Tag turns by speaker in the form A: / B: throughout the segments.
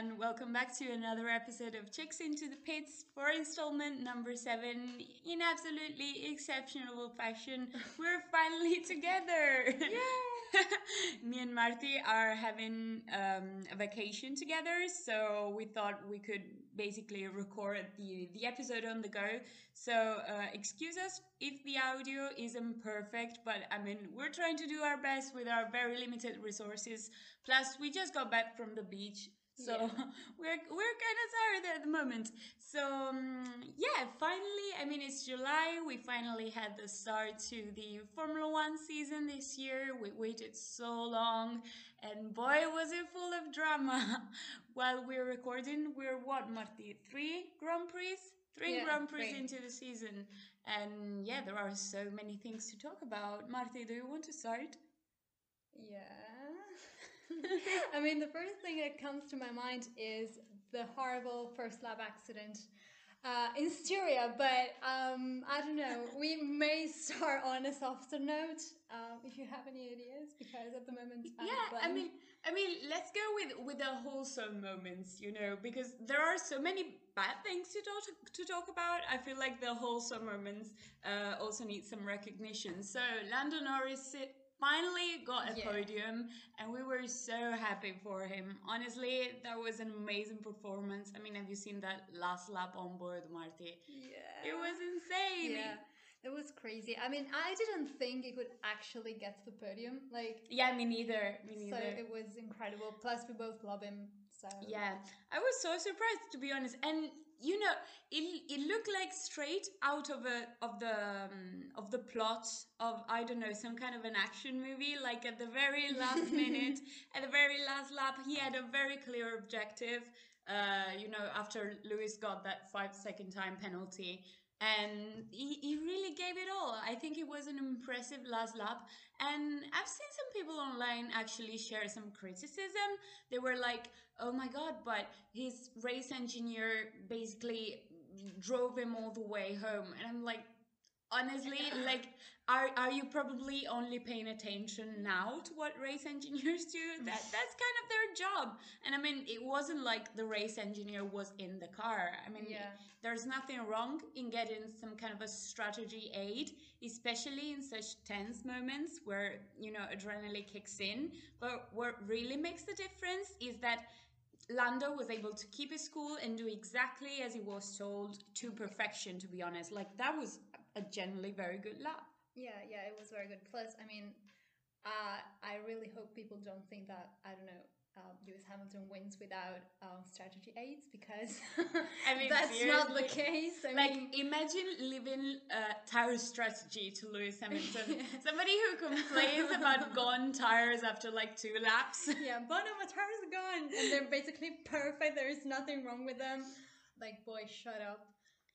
A: and welcome back to another episode of Chicks into the Pits for installment number seven. In absolutely exceptional fashion, we're finally together. Me and Marty are having um, a vacation together, so we thought we could basically record the, the episode on the go. So, uh, excuse us if the audio isn't perfect, but I mean, we're trying to do our best with our very limited resources. Plus, we just got back from the beach. So
B: Yeah.
A: we're we're kind of tired at the moment. So um, yeah, finally, I mean it's July. We finally had the start to the Formula One season this year. We waited so long, and boy was it full of drama. While we're recording, we're what, Marty? Three Grand Prix, three
B: Yeah,
A: Grand Prix into the season, and yeah, there are so many things to talk about. Marty, do you want to start?
B: Yeah. I mean, the first thing that comes to my mind is the horrible first lab accident uh, in Styria, but um, I don't know. We may start on a softer note um, if you have any ideas, because at the moment, I'm
A: yeah i mean i mean let's go with with the wholesome moments you know because there are so many bad things to talk to talk about. I feel like the wholesome moments uh, also need some recognition. So lando norris finally got a
B: Yeah.
A: podium and we were so happy for him honestly that was an amazing performance i mean have you seen that last lap on board marty
B: yeah.
A: it was insane
B: Yeah. It was crazy. I mean, I didn't think it could actually get to the podium. Like,
A: yeah me neither me neither.
B: so it was incredible. Plus, we both love him. So
A: Yeah, I was so surprised to be honest, and you know, it it looked like straight out of a of the um, of the plot of I don't know some kind of an action movie. Like at the very last minute, at the very last lap, he had a very clear objective. Uh, you know, after Lewis got that five second time penalty. And he, he really gave it all. I think it was an impressive last lap. And I've seen some people online actually share some criticism they were like, oh my god, but his race engineer basically drove him all the way home. And I'm like, honestly, like, are, are you probably only paying attention now to what race engineers do? That That's kind of their job. And I mean, it wasn't like the race engineer was in the car. I mean,
B: Yeah.
A: there's nothing wrong in getting some kind of a strategy aid, especially in such tense moments where, you know, adrenaline kicks in. But what really makes the difference is that Lando was able to keep his cool and do exactly as he was told to perfection, to be honest. Like, that was a generally very good lap.
B: Yeah, yeah, it was very good. Plus, I mean, uh, I really hope people don't think that I don't know. Um, Lewis Hamilton wins without um, strategy aids because
A: I mean,
B: that's not the case. I
A: Like,
B: mean,
A: imagine leaving uh, tire strategy to Lewis Hamilton. Somebody who complains about gone tires after like two laps.
B: yeah, but no, my tires are gone, and they're basically perfect. There is nothing wrong with them. Like, boy, shut up.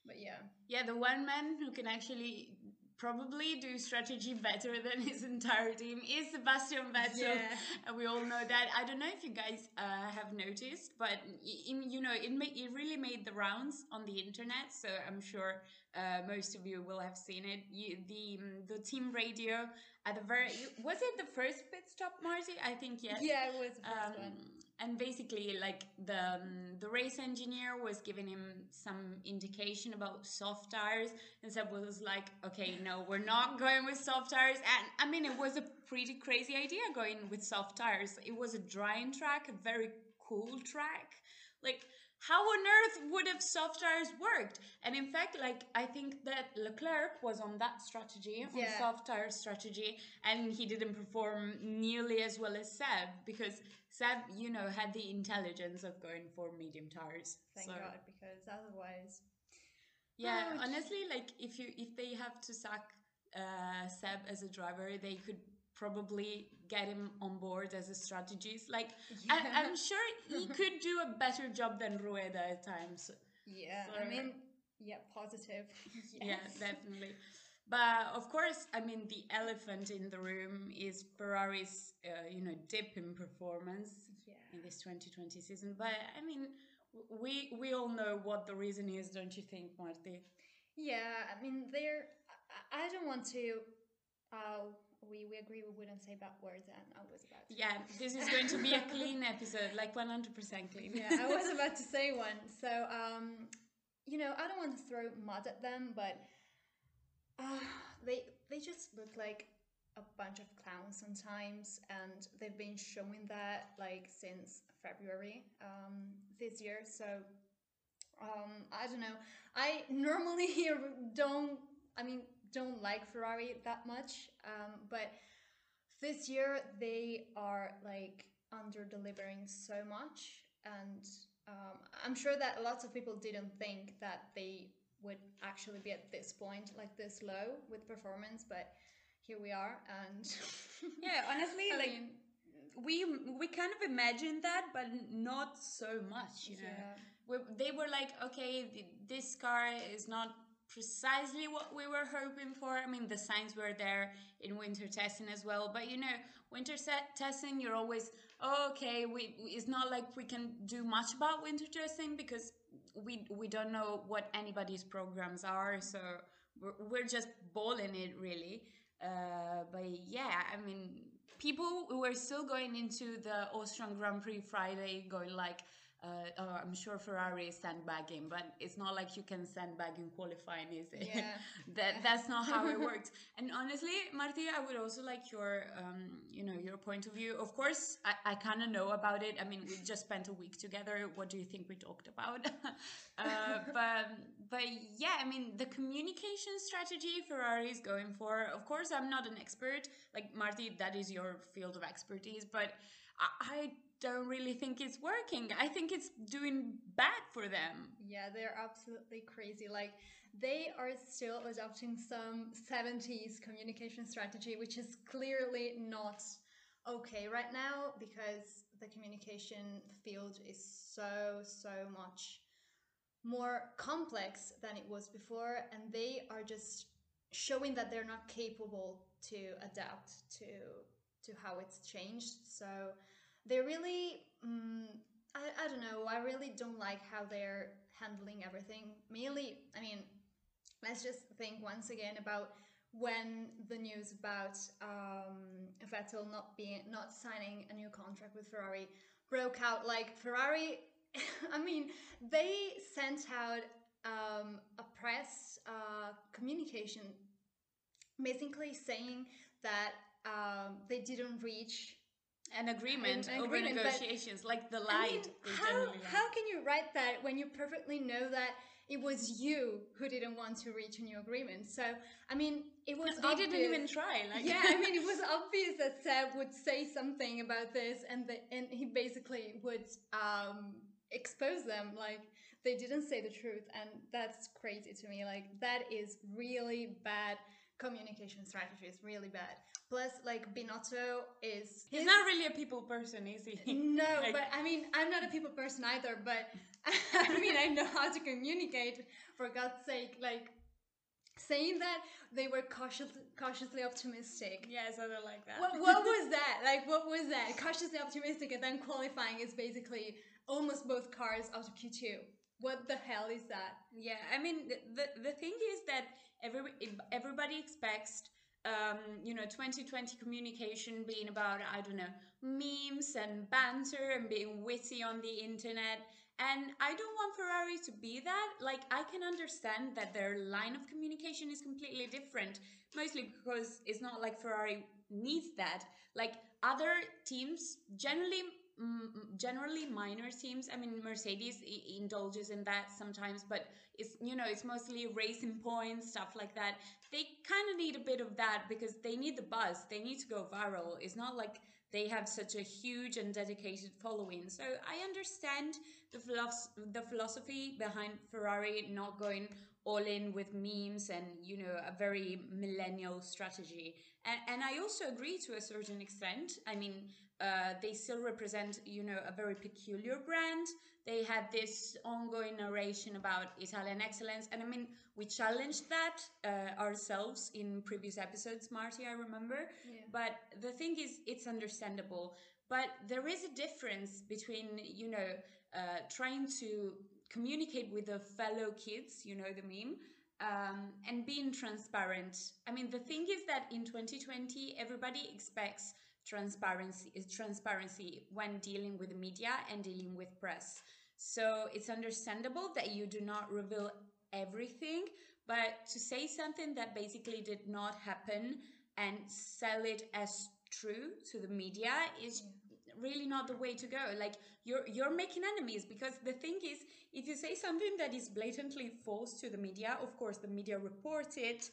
B: But yeah,
A: Yeah, the one man who can actually probably do strategy better than his entire team is Sebastian Vettel.
B: Yeah.
A: And we all know that. I don't know if you guys uh, have noticed, but y- you know, it ma- it really made the rounds on the internet. So I'm sure uh, most of you will have seen it. You, the mm, the team radio at the very was it the first pit stop, Marty? I think yes.
B: yeah, it was the first
A: Um,
B: one.
A: And basically, like the um, the race engineer was giving him some indication about soft tires, and Seb was like, "Okay, no, we're not going with soft tires." And I mean, it was a pretty crazy idea going with soft tires. It was a drying track, a very cool track. Like, how on earth would have soft tires worked? And in fact, like I think that Leclerc was on that strategy, on
B: Yeah.
A: soft tire strategy, and he didn't perform nearly as well as Seb because Seb, you know, had the intelligence of going for medium tires.
B: Thank
A: so,
B: God, because otherwise,
A: Yeah,
B: Oh,
A: honestly, like if you if they have to sack uh, Seb as a driver, they could probably get him on board as a strategist. Like I,
B: Yeah.
A: I'm sure he could do a better job than Rueda at times.
B: yeah,
A: So-
B: I mean, yeah, positive.
A: Yeah, definitely. But of course, I mean, the elephant in the room is Ferrari's, uh, you know, dip in performance
B: Yeah.
A: in this 2020 season. But I mean, we we all know what the reason is, don't you think, Marty?
B: Yeah, I mean, they're. I- I don't want to Uh, we, we agree we wouldn't say bad words, and I was about to.
A: Yeah, this is going to be a clean episode, like 100% clean.
B: Yeah, I was about to say one. So, um, you know, I don't want to throw mud at them, but uh, they they just look like a bunch of clowns sometimes, and they've been showing that like since February um, this year. So um, I don't know. I normally don't. I mean, don't like Ferrari that much, um, but this year they are like under delivering so much, and um, I'm sure that lots of people didn't think that they would actually be at this point, like this low with performance, but here we are, and
A: yeah, honestly, like.
B: mean,
A: we we kind of imagined that, but not so much. You know,
B: Yeah.
A: we, they were like, okay, th- this car is not precisely what we were hoping for. I mean, the signs were there in winter testing as well, but you know, winter set testing, you're always oh, okay. We it's not like we can do much about winter testing because we we don't know what anybody's programs are, so we're, we're just balling it really. Uh, but yeah, I mean, people were still going into the Austrian Grand Prix Friday going like, uh, oh, I'm sure Ferrari is sandbagging, but it's not like you can sandbag in qualifying, is it?
B: Yeah.
A: that that's not how it works. And honestly, Marti, I would also like your, um, you know, your point of view. Of course, I, I kind of know about it. I mean, we just spent a week together. What do you think we talked about? uh, but but yeah, I mean, the communication strategy Ferrari is going for. Of course, I'm not an expert. Like Marti, that is your field of expertise, but I, don't really think it's working. I think it's doing bad for them.
B: Yeah, they're absolutely crazy. Like they are still adopting some 70s communication strategy, which is clearly not okay right now because the communication field is so, so much more complex than it was before. And they are just showing that they're not capable to adapt to to how it's changed. So they really mm, I, I don't know. I really don't like how they're handling everything. Mainly i mean let's just think once again about when the news about um, vettel not being not signing a new contract with ferrari broke out. Like ferrari i mean they sent out um, a press uh, communication basically saying that um, they didn't reach
A: An agreement
B: An
A: over
B: agreement, but-
A: negotiations, like the
B: I mean, how, how can you write that when you perfectly know that it was you who didn't want to reach a new agreement? So, I mean, it was
A: they didn't even try. Like
B: yeah, I mean, it was obvious that Seb would say something about this, and the, and he basically would um, expose them. Like they didn't say the truth, and that's crazy to me. Like that is really bad communication strategy. It's really bad. Plus, like Binotto is
A: he's
B: his-
A: not really a people person, is he?
B: no,
A: Like-
B: but I mean, I'm not a people person either, but I mean, I know how to communicate, for God's sake. Like, saying that they were cautiously, cautiously optimistic.
A: yeah, something like that.
B: What, what was that? Like, what was that? Cautiously optimistic, and then qualifying is basically almost both cars out of Q2. What the hell is that?
A: Yeah, I mean the the, the thing is that every everybody expects um, you know 2020 communication being about I don't know memes and banter and being witty on the internet. And I don't want Ferrari to be that. Like I can understand that their line of communication is completely different, mostly because it's not like Ferrari needs that. Like other teams generally mm, generally minor teams. I mean mercedes indulges in that sometimes but it's you know it's mostly racing points stuff like that. They kind of need a bit of that because they need the buzz. They need to go viral. It's not like they have such a huge and dedicated following. So i understand the, the philosophy behind ferrari not going all in with memes and you know a very millennial strategy. And, and i also agree to a certain extent. I mean uh, they still represent you know a very peculiar brand. They had this ongoing narration about italian excellence. And i mean we challenged that uh, ourselves in previous episodes marty i remember.
B: Yeah.
A: but the thing is it's understandable. But there is a difference between you know uh, trying to communicate with the fellow kids you know the meme um, and being transparent. I mean, the thing is that in 2020, everybody expects transparency is transparency when dealing with the media and dealing with press. So it's understandable that you do not reveal everything, but to say something that basically did not happen and sell it as true to the media is really not the way to go. Like you're you're making enemies because the thing is if you say something that is blatantly false to the media of course the media report it.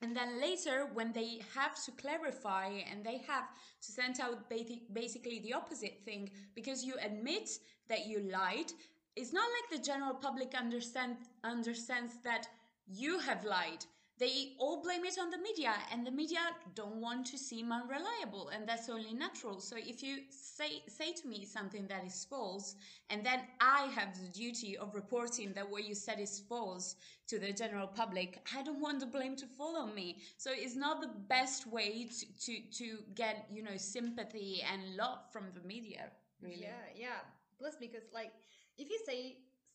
A: And then later when they have to clarify and they have to send out basically the opposite thing because you admit that you lied it's not like the general public understand understands that you have lied they all blame it on the media and the media don't want to seem unreliable and that's only natural. So if you say say to me something that is false and then i have the duty of reporting that what you said is false to the general public i don't want the blame to fall on me. So it's not the best way to to, to get you know sympathy and love from the media really.
B: Yeah yeah. Plus because like if you say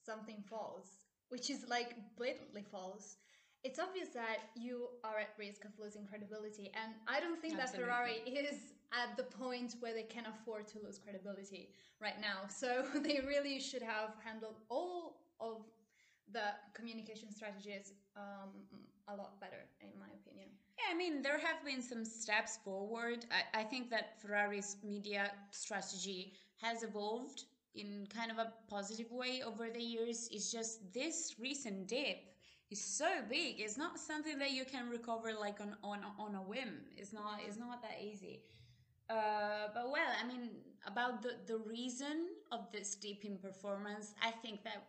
B: something false which is like blatantly false it's obvious that you are at risk of losing credibility. And I don't think Absolutely. that Ferrari is at the point where they can afford to lose credibility right now. So they really should have handled all of the communication strategies um, a lot better, in my opinion.
A: Yeah, I mean, there have been some steps forward. I, I think that Ferrari's media strategy has evolved in kind of a positive way over the years. It's just this recent dip is so big. It's not something that you can recover like on on on a whim. It's not it's not that easy. Uh, but well, I mean, about the the reason of this dip in performance, I think that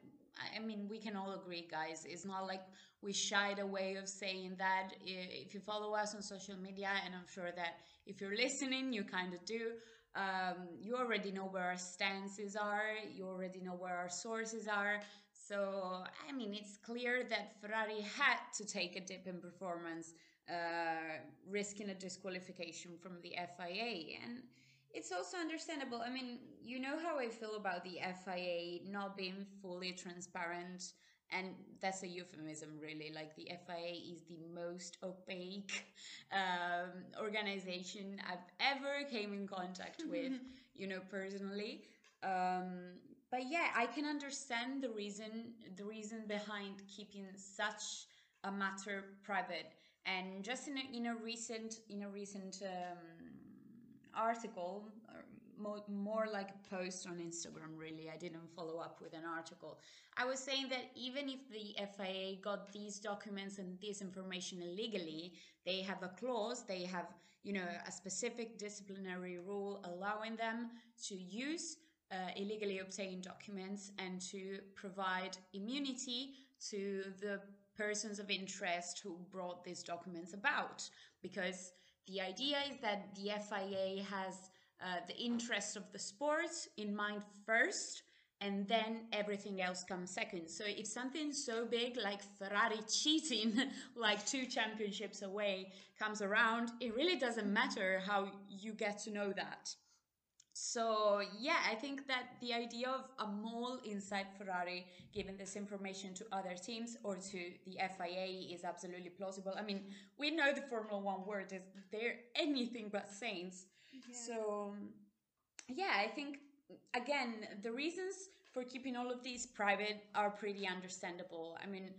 A: I mean we can all agree, guys. It's not like we shied away of saying that. If you follow us on social media, and I'm sure that if you're listening, you kind of do. Um, you already know where our stances are. You already know where our sources are. So, I mean, it's clear that Ferrari had to take a dip in performance, uh, risking a disqualification from the FIA. And it's also understandable. I mean, you know how I feel about the FIA not being fully transparent. And that's a euphemism, really. Like, the FIA is the most opaque um, organization I've ever came in contact with, you know, personally. Um, but yeah, I can understand the reason the reason behind keeping such a matter private. And just in a, in a recent in a recent um, article, more, more like a post on Instagram, really. I didn't follow up with an article. I was saying that even if the FIA got these documents and this information illegally, they have a clause, they have, you know, a specific disciplinary rule allowing them to use uh, illegally obtained documents and to provide immunity to the persons of interest who brought these documents about. Because the idea is that the FIA has uh, the interests of the sport in mind first, and then everything else comes second. So if something so big like Ferrari cheating, like two championships away, comes around, it really doesn't matter how you get to know that. So yeah, I think that the idea of a mole inside Ferrari giving this information to other teams or to the FIA is absolutely plausible. I mean, we know the Formula One world is they're anything but saints. Yeah. So yeah, I think again the reasons for keeping all of these private are pretty understandable. I mean,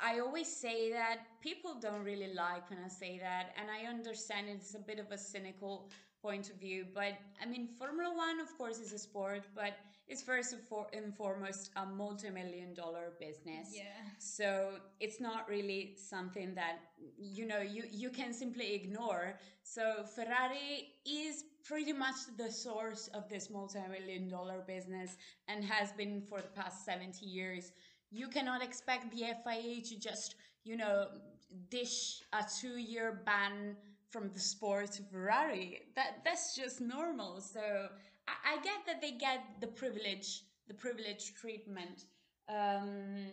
A: I always say that people don't really like when I say that, and I understand it's a bit of a cynical point of view. But I mean, Formula One, of course, is a sport, but it's first and foremost a multi-million dollar business.
B: Yeah.
A: So it's not really something that you know you you can simply ignore. So Ferrari is pretty much the source of this multi-million dollar business and has been for the past 70 years. You cannot expect the FIA to just, you know, dish a two-year ban from the sport to Ferrari. That that's just normal. So I, I get that they get the privilege, the privilege treatment. Um,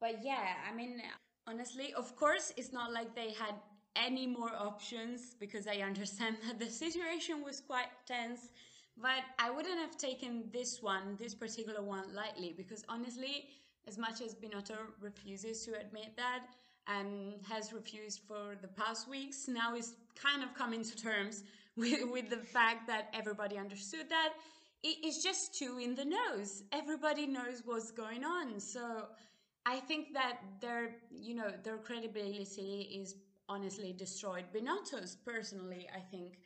A: but yeah, I mean, honestly, of course, it's not like they had any more options because I understand that the situation was quite tense. But I wouldn't have taken this one, this particular one, lightly because honestly, as much as Binotto refuses to admit that and has refused for the past weeks, now is kind of coming to terms with, with the fact that everybody understood that. It is just too in the nose. Everybody knows what's going on. So I think that their, you know, their credibility is honestly destroyed. Binotto's personally, I think,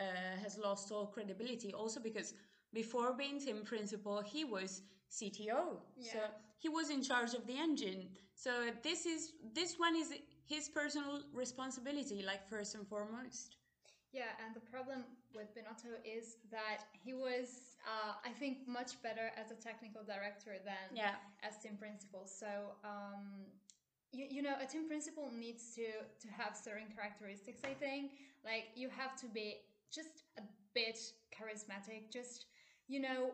A: uh, has lost all credibility. Also because before being team principal, he was CTO. Yeah. So he was in charge of the engine. So this is this one is his personal responsibility, like first and foremost.
B: Yeah, and the problem with Binotto is that he was, uh, I think, much better as a technical director than yeah. as team principal. So, um, you, you know, a team principal needs to to have certain characteristics. I think, like you have to be just a bit charismatic. Just you know,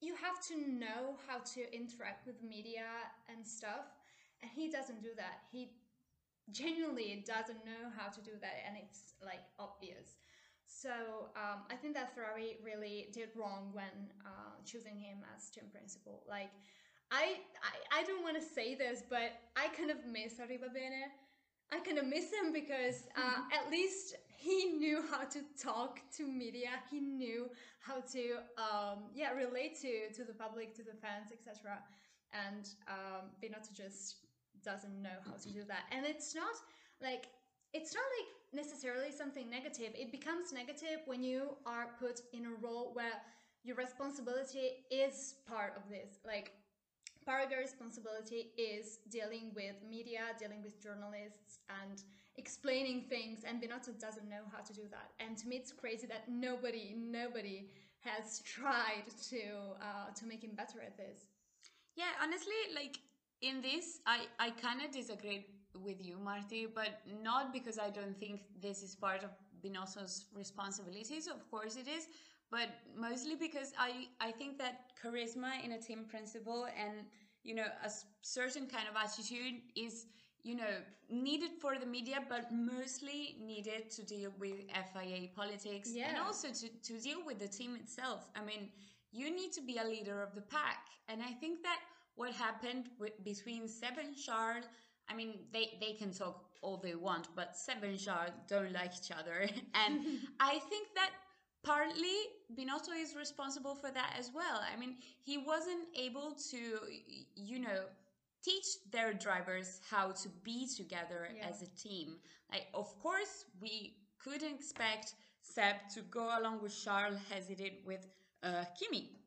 B: you have to know how to interact with media and stuff and he doesn't do that he genuinely doesn't know how to do that and it's like obvious. So um, i think that ferrari really did wrong when uh, choosing him as team principal. Like I, I, I don't want to say this, but I kind of miss Arrivabene. I kind of miss him because uh, at least he knew how to talk to media. He knew how to um, yeah relate to to the public to the fans etc and um, Binotto just doesn't know how to do that and it's not like it's not like necessarily something negative it becomes negative when you are put in a role where your responsibility is part of this like part of your responsibility is dealing with media dealing with journalists and explaining things and Binotto doesn't know how to do that. And to me, it's crazy that nobody, nobody has tried to uh, to make him better at this.
A: Yeah, honestly, like in this, I I kind of disagree with you, Marty, but not because I don't think this is part of Binotto's responsibilities. Of course, it is, but mostly because I I think that charisma in a team principal and you know a certain kind of attitude is you know, needed for the media, but mostly needed to deal with FIA politics yeah. and also to, to deal with the team itself. I mean, you need to be a leader of the pack. And I think that what happened with, between Seb and Charles, I mean, they, they can talk all they want, but Seb and Charles don't like each other. and I think that partly Binotto is responsible for that as well. I mean, he wasn't able to, you know, teach their drivers how to be together yeah. as a team. Like, of course, we couldn't expect Seb to go along with Charles as he did with uh, Kimi.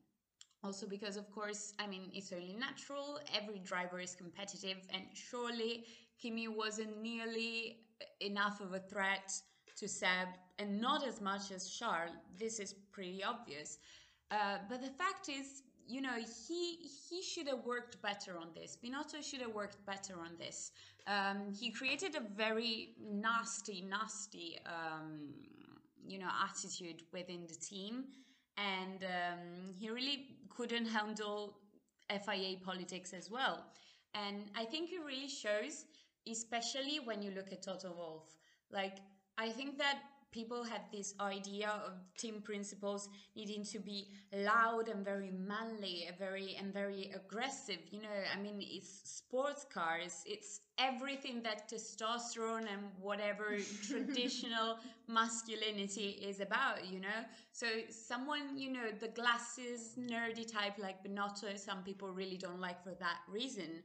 A: Also, because of course, I mean, it's only natural. Every driver is competitive, and surely Kimi wasn't nearly enough of a threat to Seb, and not as much as Charles. This is pretty obvious. Uh, but the fact is, you know, he he should have worked better on this. Binotto should have worked better on this. Um, he created a very nasty, nasty, um, you know, attitude within the team, and um, he really couldn't handle FIA politics as well. And I think it really shows, especially when you look at Toto Wolff. Like, I think that people have this idea of team principals needing to be loud and very manly, very and very aggressive. You know, I mean, it's sports cars. It's everything that testosterone and whatever traditional masculinity is about. You know, so someone, you know, the glasses nerdy type like binotto some people really don't like for that reason.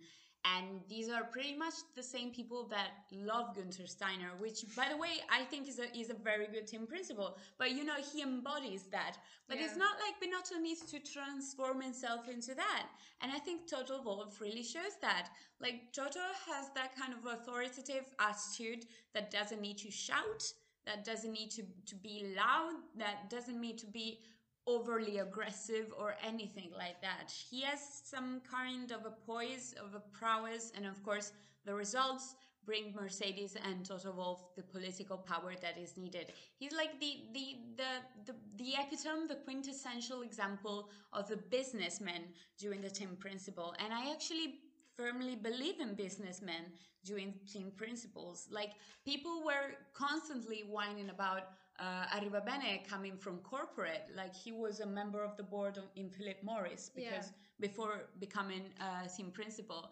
A: And these are pretty much the same people that love Gunther Steiner, which, by the way, I think is a, is a very good team principal. But, you know, he embodies that. But yeah. it's not like Binotto needs to transform himself into that. And I think Toto Wolff really shows that. Like, Toto has that kind of authoritative attitude that doesn't need to shout, that doesn't need to, to be loud, that doesn't need to be overly aggressive or anything like that. He has some kind of a poise, of a prowess, and of course, the results bring Mercedes and Toto Wolff the political power that is needed. He's like the the the the, the epitome, the quintessential example of a businessman doing the team principal. And I actually firmly believe in businessmen doing team principals. Like people were constantly whining about uh, Arrivabene coming from corporate, like he was a member of the board in Philip Morris because yeah. before becoming a team principal.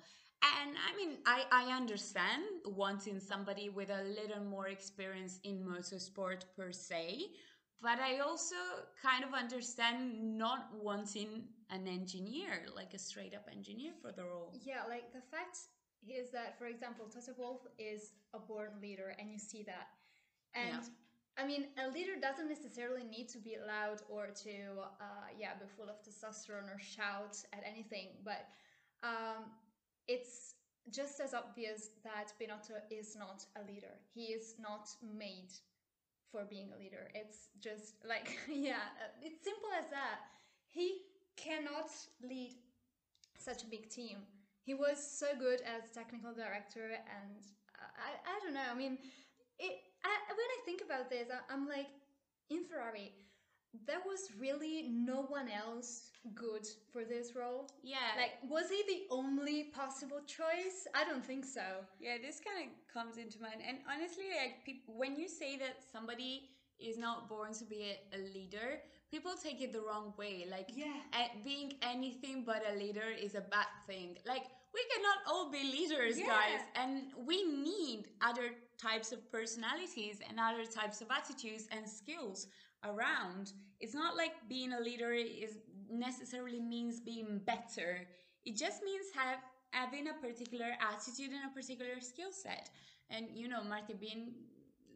A: And I mean, I, I understand wanting somebody with a little more experience in motorsport per se, but I also kind of understand not wanting an engineer, like a straight up engineer for the role.
B: Yeah, like the fact is that, for example, Toto Wolff is a born leader, and you see that. And yeah. I mean, a leader doesn't necessarily need to be loud or to, uh, yeah, be full of testosterone or shout at anything, but um, it's just as obvious that Binotto is not a leader. He is not made for being a leader. It's just like, yeah, it's simple as that. He cannot lead such a big team. He was so good as technical director, and I, I don't know. I mean, it. I, when I think about this, I, I'm like, in Ferrari, there was really no one else good for this role.
A: Yeah.
B: Like, was he the only possible choice? I don't think so.
A: Yeah, this kind of comes into mind. And honestly, like, people, when you say that somebody is not born to be a, a leader, people take it the wrong way. Like,
B: yeah.
A: being anything but a leader is a bad thing. Like, we cannot all be leaders, yeah. guys. And we need other types of personalities and other types of attitudes and skills around. It's not like being a leader is necessarily means being better. It just means have having a particular attitude and a particular skill set. And you know, Marty being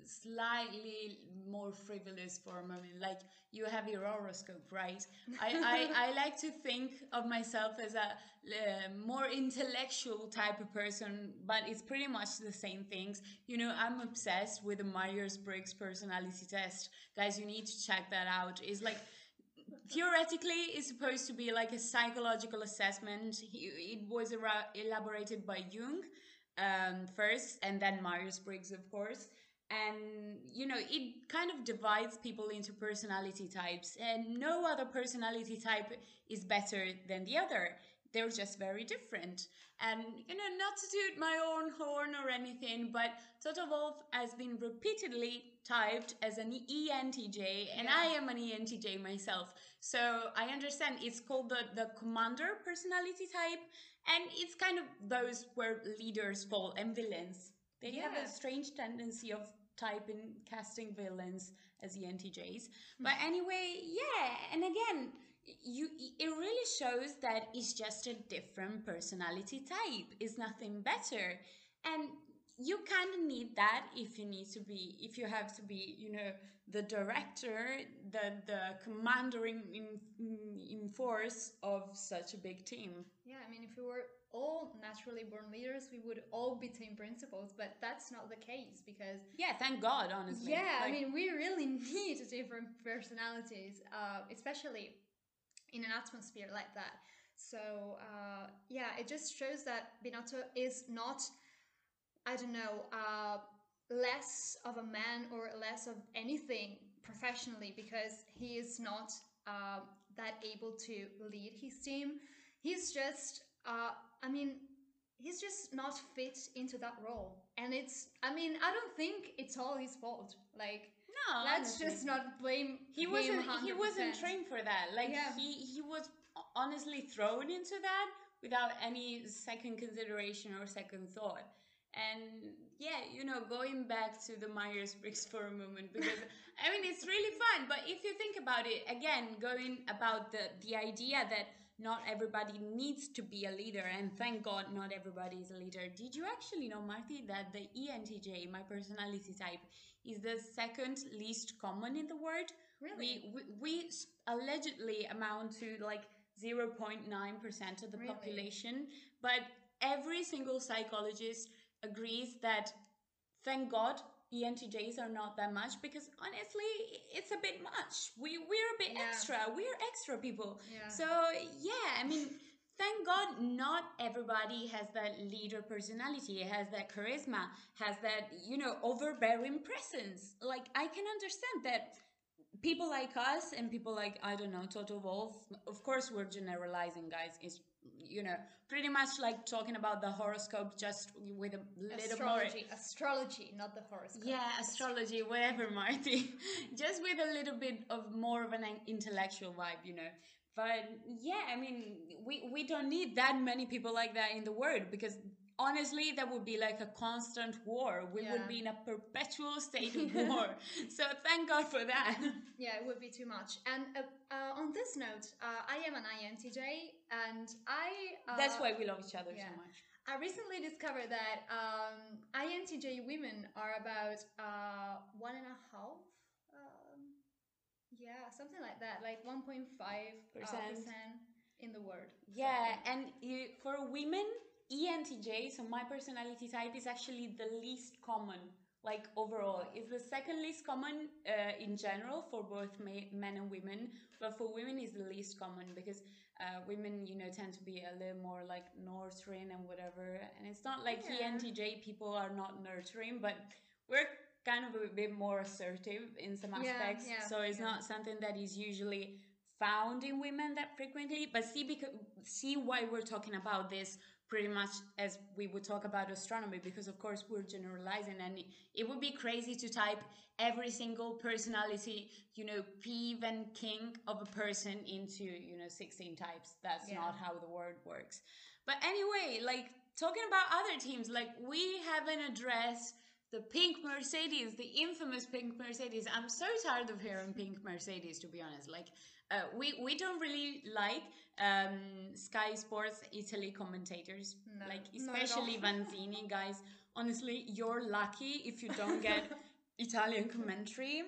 A: slightly more frivolous for a moment like you have your horoscope right? I, I, I like to think of myself as a uh, more intellectual type of person but it's pretty much the same things. You know i'm obsessed with the myers-briggs personality test. Guys you need to check that out. It's like theoretically it's supposed to be like a psychological assessment. It was elaborated by jung um, first and then myers-briggs of course and you know it kind of divides people into personality types and no other personality type is better than the other they're just very different and you know not to toot my own horn or anything but Toto Wolff has been repeatedly typed as an ENTJ and yeah. I am an ENTJ myself so I understand it's called the the commander personality type and it's kind of those where leaders fall and villains they yeah. have a strange tendency of type in casting villains as ENTJs. Hmm. But anyway, yeah, and again, you it really shows that it's just a different personality type. It's nothing better. And you kind of need that if you need to be if you have to be you know the director the the commander in in, in force of such a big team
B: yeah i mean if you were all naturally born leaders we would all be team principals but that's not the case because
A: yeah thank god honestly
B: yeah like, i mean we really need different personalities uh, especially in an atmosphere like that so uh, yeah it just shows that binotto is not I don't know, uh, less of a man or less of anything professionally because he is not uh, that able to lead his team. He's just, uh, I mean, he's just not fit into that role. And it's, I mean, I don't think it's all his fault. Like,
A: no,
B: let's honestly. just not blame
A: he
B: him
A: wasn't
B: 100%.
A: he wasn't trained for that like yeah. he he was honestly thrown into that without any second consideration or second thought and yeah, you know, going back to the Myers Briggs for a moment because I mean it's really fun. But if you think about it, again, going about the the idea that not everybody needs to be a leader, and thank God not everybody is a leader. Did you actually know, Marty, that the ENTJ, my personality type, is the second least common in the world?
B: Really?
A: We we, we allegedly amount to like 0.9% of the really? population, but every single psychologist agrees that thank God ENTJs are not that much because honestly it's a bit much. We we're a bit yeah. extra. We're extra people.
B: Yeah.
A: So yeah, I mean thank God not everybody has that leader personality, has that charisma, has that, you know, overbearing presence. Like I can understand that people like us and people like I don't know Toto Wolff. Of course, we're generalizing, guys. It's you know, pretty much like talking about the horoscope just with a little
B: astrology, more astrology, not the horoscope.
A: Yeah, astrology, whatever, Marty. just with a little bit of more of an intellectual vibe, you know. but yeah, I mean, we we don't need that many people like that in the world because honestly, that would be like a constant war. We
B: Yeah.
A: would be in a perpetual state of war. So thank God for that.
B: Yeah, it would be too much. And uh, uh, on this note, uh, I am an INTJ, and I. Uh,
A: That's why we love each other
B: yeah.
A: so much.
B: I recently discovered that um, INTJ women are about uh, one and a half. Um, yeah, something like that, like 1.5
A: Percent.
B: percent in the world. So,
A: Yeah, and you, for women, ENTJ, so my personality type is actually the least common. Like overall, it's the second least common uh, in general for both ma- men and women, but for women is the least common because uh, women, you know, tend to be a little more like nurturing and whatever. And it's not like
B: Yeah.
A: ENTJ people are not nurturing, but we're kind of a bit more assertive in some
B: Yeah,
A: aspects.
B: yeah,
A: so it's
B: yeah.
A: not something that is usually found in women that frequently. But see, because see why we're talking about this pretty much as we would talk about astronomy, because of course we're generalizing, and it, would be crazy to type every single personality, you know, peeve and kink of a person into you know 16 types. That's
B: Yeah.
A: not how the word works. But anyway, like talking about other teams, like we haven't addressed the pink Mercedes, the infamous pink Mercedes. I'm so tired of hearing pink Mercedes, to be honest. Like, uh, we we don't really like um, Sky Sports Italy commentators,
B: No,
A: like especially. Vanzini, guys. Honestly, you're lucky if you don't get Italian commentary.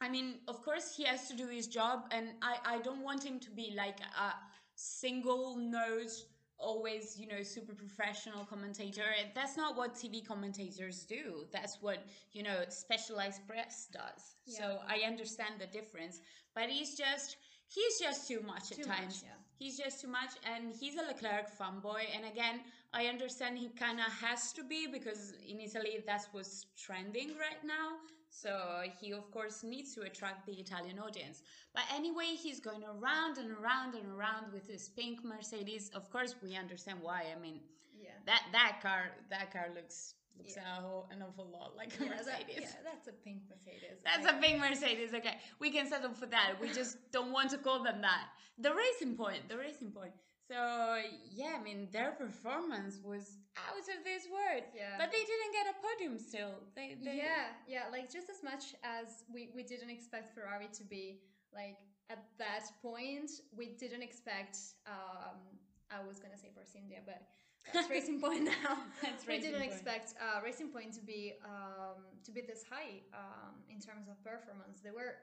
A: I mean, of course, he has to do his job, and I, I don't want him to be like a single nose, always, you know, super professional commentator. That's not what TV commentators do. That's what, you know, specialized press does. So I understand the difference, but he's just. He's just too much at
B: Too much,
A: times.
B: yeah.
A: He's just too much, and he's a Leclerc fanboy. And again, I understand he kind of has to be because in Italy that's what's trending right now. So he, of course, needs to attract the Italian audience. But anyway, he's going around and around and around with his pink Mercedes. Of course, we understand why. I mean,
B: Yeah.
A: that that car that car looks looks
B: Yeah.
A: a whole, an awful lot like a
B: Yeah, that-
A: Mercedes.
B: yeah, that's a pink Mercedes.
A: That's a big Mercedes. Okay, we can settle for that. We just don't want to call them that. The racing point. The racing point. So yeah, I mean their performance was out of this world.
B: Yeah.
A: But they didn't get a podium still. They, they
B: yeah, yeah, like just as much as we, we didn't expect Ferrari to be like at that point, we didn't expect um I was gonna say Force India, but that's Racing Point now.
A: That's
B: we didn't
A: Point.
B: expect uh, Racing Point to be um, to be this high um, in terms of performance. They were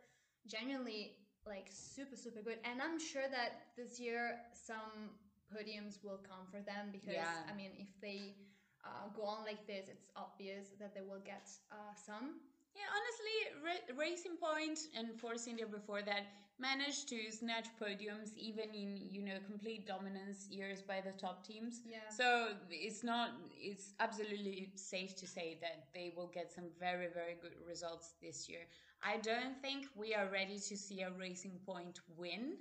B: genuinely like super super good, and I'm sure that this year some podiums will come for them because
A: Yeah.
B: I mean if they uh, go on like this, it's obvious that they will get uh, some.
A: Yeah, honestly, Ra- Racing Point and Force India before that managed to snatch podiums even in you know complete dominance years by the top teams.
B: Yeah.
A: So it's not. It's absolutely safe to say that they will get some very very good results this year. I don't think we are ready to see a Racing Point win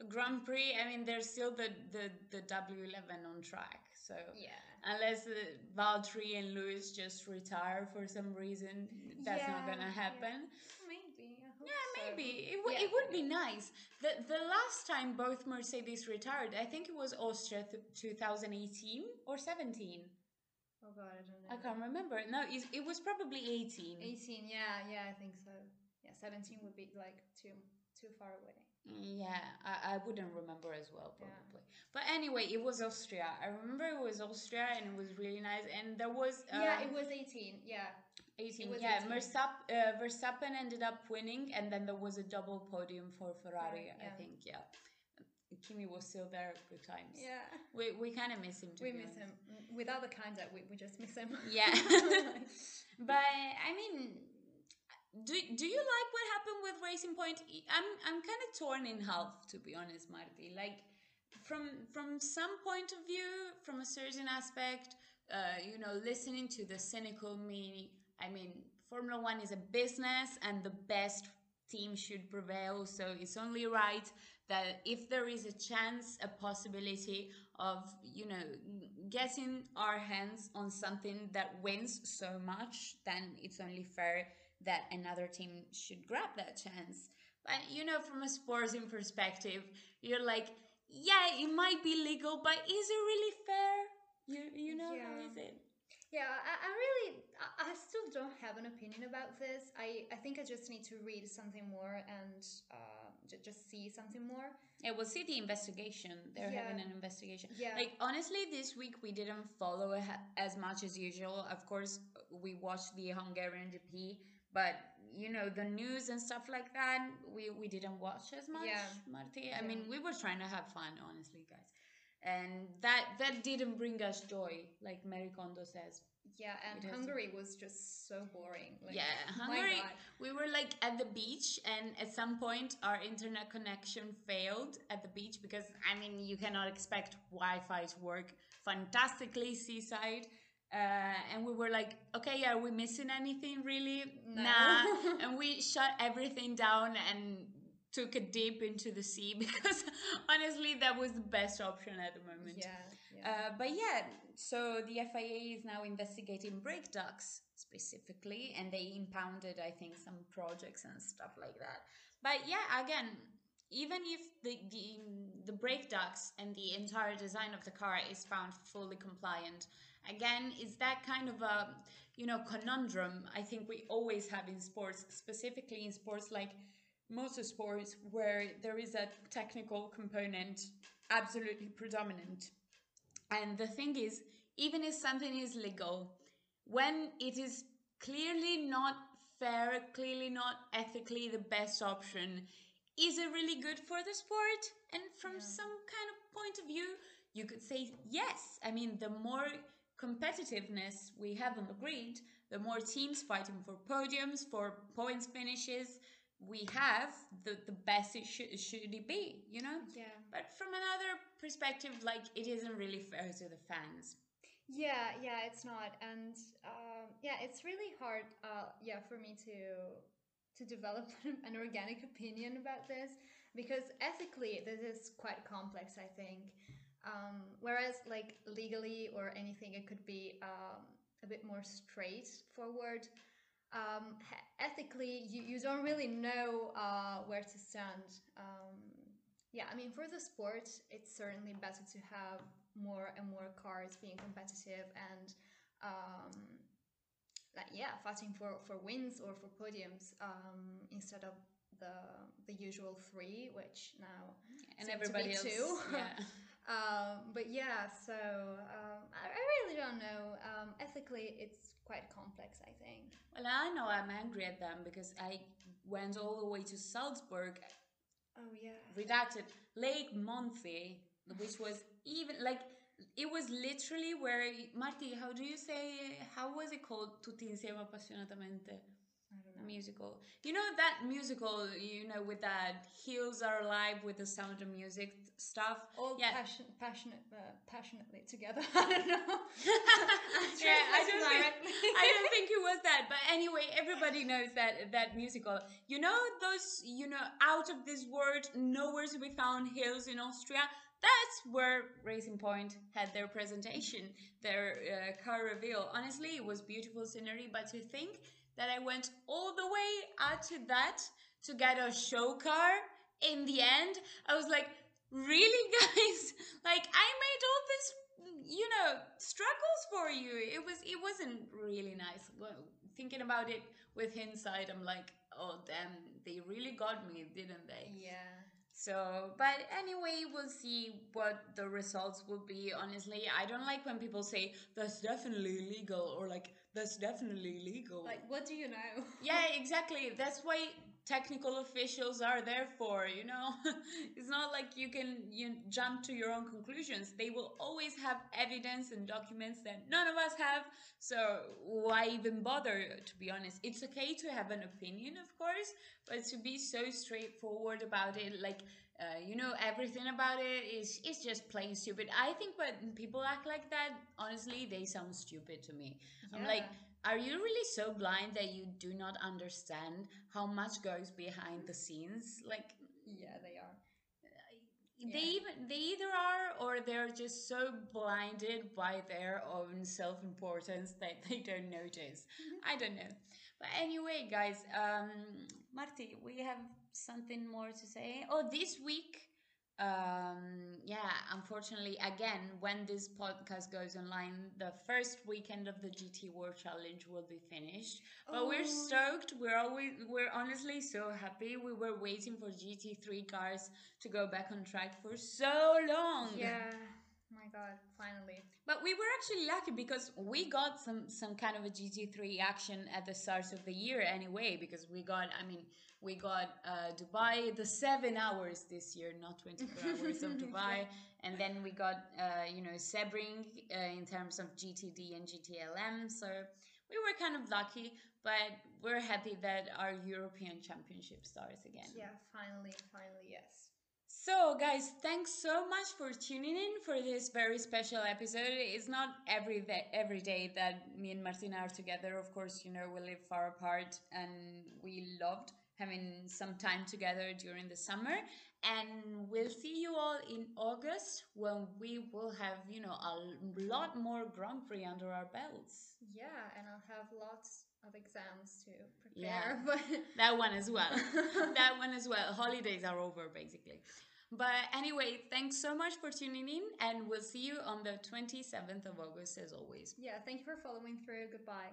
A: a Grand Prix. I mean, there's still the the the W11 on track. So
B: Yeah.
A: unless uh, Valtteri and Lewis just retire for some reason, that's not gonna
B: yeah.
A: happen.
B: Maybe. I hope
A: Yeah,
B: so.
A: maybe it, w-
B: Yeah,
A: it would be nice. The the last time both Mercedes retired, I think it was Austria th- 2018 or 17.
B: Oh god, I don't know.
A: I can't remember. No, it, it was probably 18.
B: 18, yeah, yeah, I think so. Yeah, 17 would be like too too far away.
A: Yeah, I, I wouldn't remember as well,
B: Yeah.
A: probably. But anyway, it was Austria. I remember it was Austria and it was really nice. And there was. Um,
B: yeah, it was 18. Yeah.
A: 18. yeah,
B: 18.
A: Verstappen, uh, Verstappen ended up winning, and then there was a double podium for Ferrari,
B: Ferrari,
A: I think. Yeah. Kimi was still there good times.
B: Yeah.
A: We, we kind of miss him, to
B: We miss him. Mm, Without the kinda, we, we just miss him.
A: Yeah. but I mean, do do you like what happened with Racing Point? I'm I'm kind of torn in half to be honest, Marty. Like from from some point of view, from a certain aspect, uh, you know, listening to the cynical me, I mean, Formula One is a business, and the best team should prevail. So it's only right that if there is a chance, a possibility of, you know, getting our hands on something that wins so much, then it's only fair that another team should grab that chance. But you know, from a sporting perspective, you're like, yeah, it might be legal, but is it really fair? You you know how
B: Yeah.
A: is it?
B: Yeah, I, I really, I, I still don't have an opinion about this. I, I think I just need to read something more and uh, j- just see something more.
A: Yeah, we'll see the investigation. They're
B: Yeah.
A: having an investigation.
B: Yeah.
A: Like honestly, this week we didn't follow it as much as usual. Of course, we watched the Hungarian GP, but you know the news and stuff like that, we we didn't watch as much.
B: Yeah.
A: Marti. I
B: Yeah.
A: mean, we were trying to have fun, honestly, guys, and that that didn't bring us joy, like Marie Kondo says.
B: Yeah, and
A: It has-
B: Hungary was just so boring. Like,
A: yeah, Hungary. We were like at the beach, and at some point, our internet connection failed at the beach because I mean, you cannot expect Wi-Fi to work fantastically seaside. Uh, and we were like, okay, are we missing anything really?
B: No.
A: Nah. and we shut everything down and took a dip into the sea because honestly, that was the best option at the moment.
B: Yeah, yeah.
A: Uh, but yeah, so the FIA is now investigating brake ducts specifically, and they impounded, I think, some projects and stuff like that. But yeah, again, even if the, the the brake ducts and the entire design of the car is found fully compliant, again, is that kind of a you know conundrum I think we always have in sports, specifically in sports like most sports where there is a technical component absolutely predominant. And the thing is, even if something is legal, when it is clearly not fair, clearly not ethically the best option, is it really good for the sport? And from some kind of point of view, you could say yes. I mean, the more competitiveness we have on the grid, the more teams fighting for podiums, for points finishes we have, the, the best it should, should it be, you know?
B: yeah.
A: But from another perspective, like it isn't really fair to the fans.
B: Yeah, yeah, it's not, and um, yeah, it's really hard. Uh, yeah, for me to to develop an organic opinion about this because ethically, this is quite complex. I think. Um, whereas, like legally or anything, it could be um, a bit more straightforward. Um, ethically, you, you don't really know uh, where to stand. Um, yeah, I mean, for the sport, it's certainly better to have more and more cars being competitive and, um, like, yeah, fighting for, for wins or for podiums um, instead of the the usual three, which now
A: And everybody else,
B: two.
A: yeah.
B: um, but yeah, so um, I, really don't know. Um, ethically, it's quite complex, I think.
A: Well, I know I'm angry at them because I went all the way to Salzburg,
B: Oh yeah.
A: redacted Lake Mondsee, which was even like it was literally where Marti. How do you say? How was it called? Tutti insieme appassionatamente.
B: I don't
A: A
B: know.
A: musical. You know that musical, you know, with that Hills Are Alive with the sound of music stuff?
B: All
A: Yeah.
B: passion, passionate, uh, passionately together. I don't know.
A: yeah, I don't, think. I don't think it was that. But anyway, everybody knows that that musical. You know those, you know, out of this world, nowhere to be found hills in Austria. That's where Racing Point had their presentation, their uh, car reveal. Honestly, it was beautiful scenery. But to think that I went all the way out to that to get a show car. In the end, I was like, really, guys? Like I made all this you know struggles for you. It was it wasn't really nice. Well, thinking about it with hindsight i'm like oh damn they really got me didn't they?
B: Yeah.
A: so but anyway we'll see what the results will be. Honestly i don't like when people say that's definitely illegal or like that's definitely illegal
B: Like, what do you know?
A: yeah exactly. That's why technical officials are there for you know? It's not like you can you jump to your own conclusions. They will always have evidence and documents that none of us have. So why even bother to be honest? It's okay to have an opinion of course but to be so straightforward about it like uh, you know everything about it is is just plain stupid. I think when people act like that honestly they sound stupid to me. I'm like are you really so blind that you do not understand how much goes behind the scenes? Like,
B: Yeah, they are.
A: they even they either are or they're just so blinded by their own self-importance that they don't notice. I don't know. But anyway guys um marty we have something more to say. Oh this week um yeah unfortunately again when this podcast goes online the first weekend of the gt world challenge will be finished. But we're
B: Oh.
A: stoked. We're always we're honestly so happy. We were waiting for gt3 cars to go back on track for so long.
B: Yeah. Oh my God. Finally.
A: but we were actually lucky because we got some some kind of a GT3 action at the start of the year anyway. Because we got, I mean, we got uh, Dubai the seven hours this year, not 24 hours of Dubai, and then we got uh, you know Sebring uh, in terms of GTD and GTLM. So we were kind of lucky, but we're happy that our European Championship starts again.
B: Yeah. Finally. Finally. Yes.
A: So, guys, thanks so much for tuning in for this very special episode. It's not every day, every day that me and Martina are together. Of course, you know, we live far apart and we loved having some time together during the summer. And we'll see you all in August when we will have, you know, a lot more Grand Prix under our belts.
B: Yeah, and I'll have lots of exams to
A: Yeah.
B: prepare. But
A: That one as well. that one as well. Holidays are over, basically. But anyway, thanks so much for tuning in, and we'll see you on the 27th of August as always.
B: yeah, thank you for following through. Goodbye.